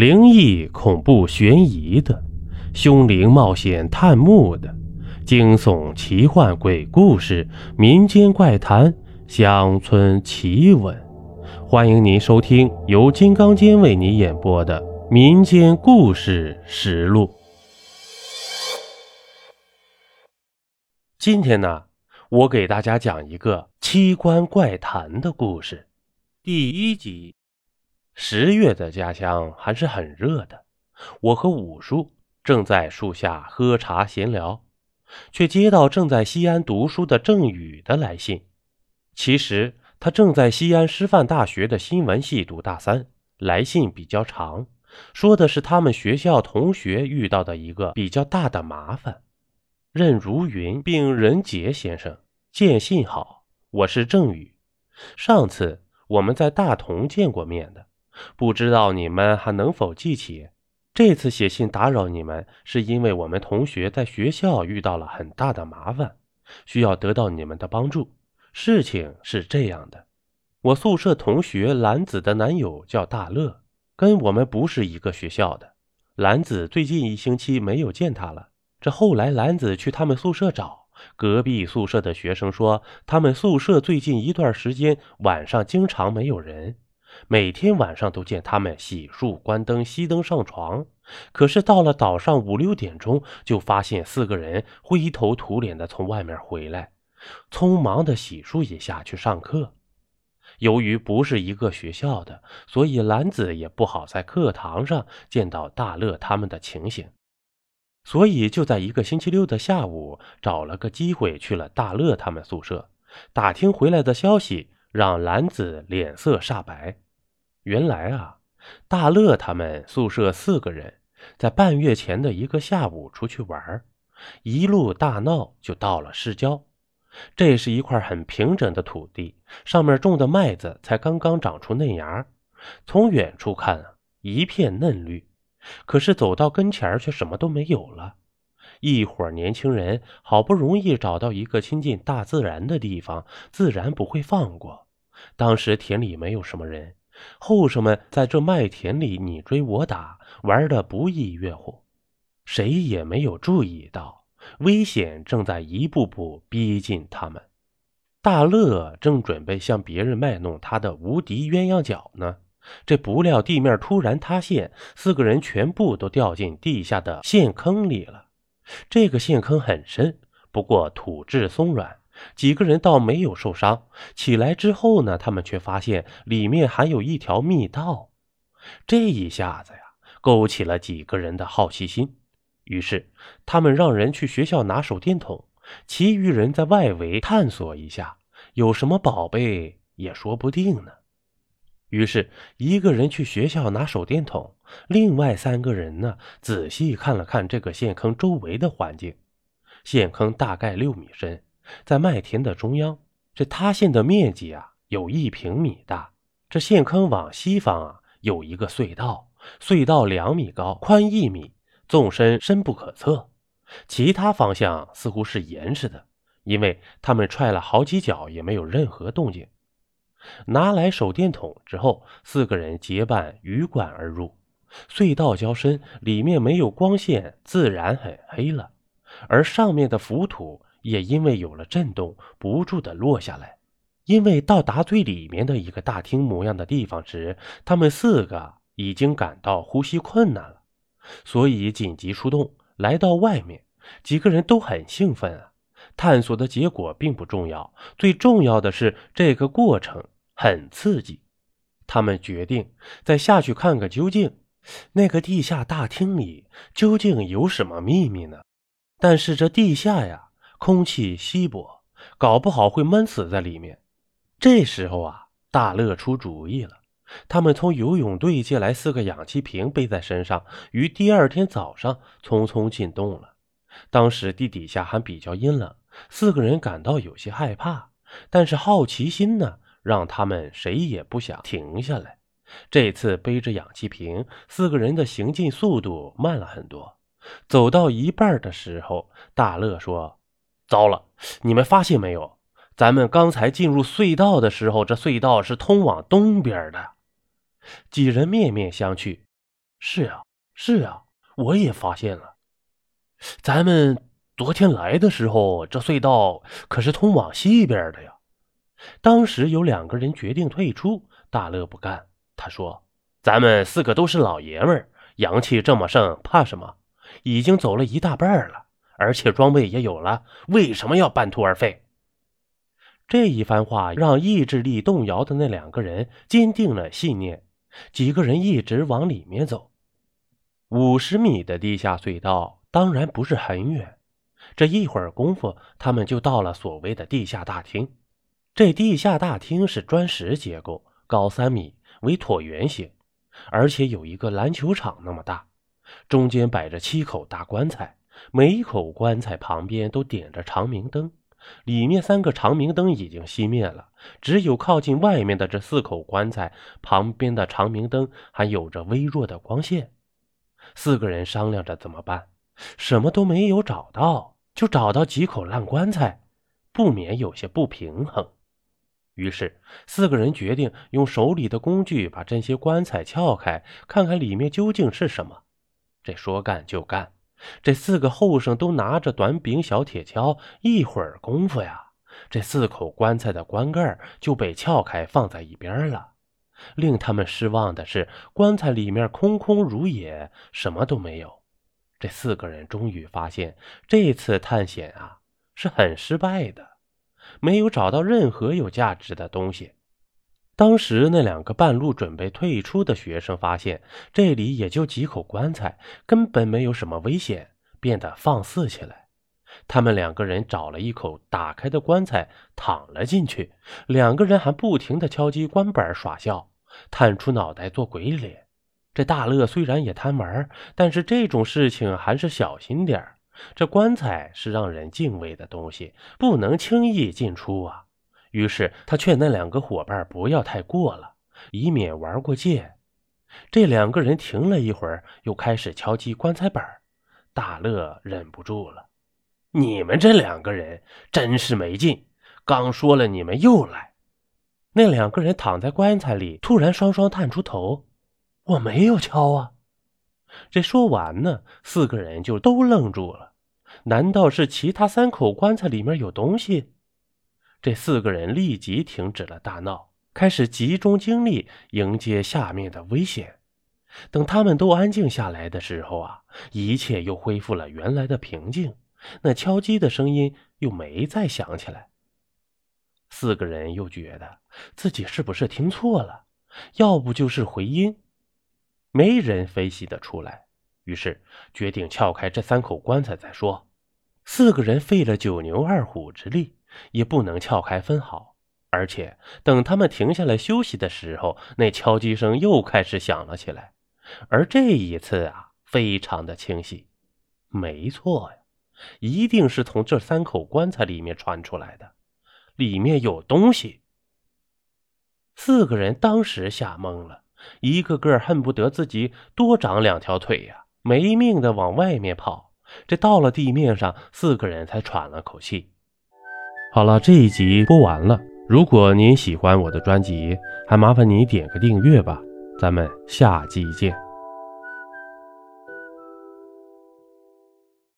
灵异、恐怖、悬疑的，凶灵冒险探墓的，惊悚、奇幻、鬼故事、民间怪谈、乡村奇闻，欢迎您收听由金刚间为你演播的《民间故事实录》。今天呢，我给大家讲一个奇观怪谈的故事，第一集。十月的家乡还是很热的，我和五叔正在树下喝茶闲聊，却接到正在西安读书的郑宇的来信。其实他正在西安师范大学的新闻系读大三，来信比较长，说的是他们学校同学遇到的一个比较大的麻烦。任如云并任杰先生，见信好，我是郑宇，上次我们在大同见过面的。不知道你们还能否记起？这次写信打扰你们，是因为我们同学在学校遇到了很大的麻烦，需要得到你们的帮助。事情是这样的：我宿舍同学兰子的男友叫大乐，跟我们不是一个学校的。兰子最近一星期没有见他了。这后来，兰子去他们宿舍找隔壁宿舍的学生说，他们宿舍最近一段时间晚上经常没有人。每天晚上都见他们洗漱、关灯、熄灯、上床，可是到了早上五六点钟，就发现四个人灰头土脸的从外面回来，匆忙的洗漱一下去上课。由于不是一个学校的，所以兰子也不好在课堂上见到大乐他们的情形，所以就在一个星期六的下午，找了个机会去了大乐他们宿舍，打听回来的消息。让兰子脸色煞白。原来啊，大乐他们宿舍四个人在半月前的一个下午出去玩，一路大闹，就到了市郊。这是一块很平整的土地，上面种的麦子才刚刚长出嫩芽，从远处看啊，一片嫩绿。可是走到跟前却什么都没有了。一伙年轻人好不容易找到一个亲近大自然的地方，自然不会放过。当时田里没有什么人，后生们在这麦田里你追我打，玩得不亦乐乎。谁也没有注意到，危险正在一步步逼近他们。大乐正准备向别人卖弄他的无敌鸳鸯脚呢，这不料地面突然塌陷，四个人全部都掉进地下的陷坑里了。这个陷坑很深，不过土质松软，几个人倒没有受伤。起来之后呢，他们却发现里面还有一条密道。这一下子呀，勾起了几个人的好奇心。于是他们让人去学校拿手电筒，其余人在外围探索一下，有什么宝贝也说不定呢。于是，一个人去学校拿手电筒，另外三个人呢，仔细看了看这个陷坑周围的环境。陷坑大概六米深，在麦田的中央。这塌陷的面积啊，有一平米大。这陷坑往西方啊，有一个隧道，隧道两米高，宽一米，纵深深不可测。其他方向似乎是严实的，因为他们踹了好几脚，也没有任何动静。拿来手电筒之后，四个人结伴鱼贯而入。隧道较深，里面没有光线，自然很黑了。而上面的浮土也因为有了震动，不住的落下来。因为到达最里面的一个大厅模样的地方时，他们四个已经感到呼吸困难了，所以紧急出动，来到外面。几个人都很兴奋啊！探索的结果并不重要，最重要的是这个过程。很刺激，他们决定再下去看个究竟。那个地下大厅里究竟有什么秘密呢？但是这地下呀，空气稀薄，搞不好会闷死在里面。这时候啊，大乐出主意了。他们从游泳队借来四个氧气瓶，背在身上，于第二天早上匆匆进洞了。当时地底下还比较阴冷，四个人感到有些害怕，但是好奇心呢？让他们谁也不想停下来。这次背着氧气瓶，四个人的行进速度慢了很多。走到一半的时候，大乐说：“糟了，你们发现没有？咱们刚才进入隧道的时候，这隧道是通往东边的。”几人面面相觑。是啊，是啊，我也发现了。咱们昨天来的时候，这隧道可是通往西边的呀。当时有两个人决定退出，大乐不干。他说：“咱们四个都是老爷们儿，阳气这么盛，怕什么？已经走了一大半了，而且装备也有了，为什么要半途而废？”这一番话让意志力动摇的那两个人坚定了信念。几个人一直往里面走，五十米的地下隧道当然不是很远。这一会儿功夫，他们就到了所谓的地下大厅。这地下大厅是砖石结构，高三米，为椭圆形，而且有一个篮球场那么大。中间摆着七口大棺材，每一口棺材旁边都点着长明灯。里面三个长明灯已经熄灭了，只有靠近外面的这四口棺材旁边的长明灯还有着微弱的光线。四个人商量着怎么办，什么都没有找到，就找到几口烂棺材，不免有些不平衡。于是，四个人决定用手里的工具把这些棺材撬开，看看里面究竟是什么。这说干就干。这四个后生都拿着短柄小铁锹，一会儿功夫呀，这四口棺材的棺盖就被撬开，放在一边了。令他们失望的是，棺材里面空空如也，什么都没有。这四个人终于发现，这次探险啊是很失败的，没有找到任何有价值的东西。当时那两个半路准备退出的学生发现这里也就几口棺材，根本没有什么危险，变得放肆起来。他们两个人找了一口打开的棺材，躺了进去。两个人还不停地敲击棺板耍笑，探出脑袋做鬼脸。这大乐虽然也贪玩，但是这种事情还是小心点这棺材是让人敬畏的东西，不能轻易进出啊。于是他劝那两个伙伴不要太过了，以免玩过界。这两个人停了一会儿，又开始敲击棺材板。大乐忍不住了：“你们这两个人真是没劲！刚说了，你们又来。”那两个人躺在棺材里，突然双双探出头：“我没有敲啊！”这说完呢，四个人就都愣住了。难道是其他三口棺材里面有东西？这四个人立即停止了大闹，开始集中精力迎接下面的危险。等他们都安静下来的时候啊，一切又恢复了原来的平静，那敲击的声音又没再响起来。四个人又觉得自己是不是听错了，要不就是回音，没人分析得出来。于是决定撬开这三口棺材再说。四个人费了九牛二虎之力。也不能撬开分毫，而且等他们停下来休息的时候，那敲击声又开始响了起来。而这一次啊，非常的清晰，没错呀，一定是从这三口棺材里面传出来的，里面有东西。四个人当时吓懵了，一个个恨不得自己多长两条腿呀，没命的往外面跑。这到了地面上，四个人才喘了口气。好了，这一集播完了。如果您喜欢我的专辑，还麻烦您点个订阅吧。咱们下集见。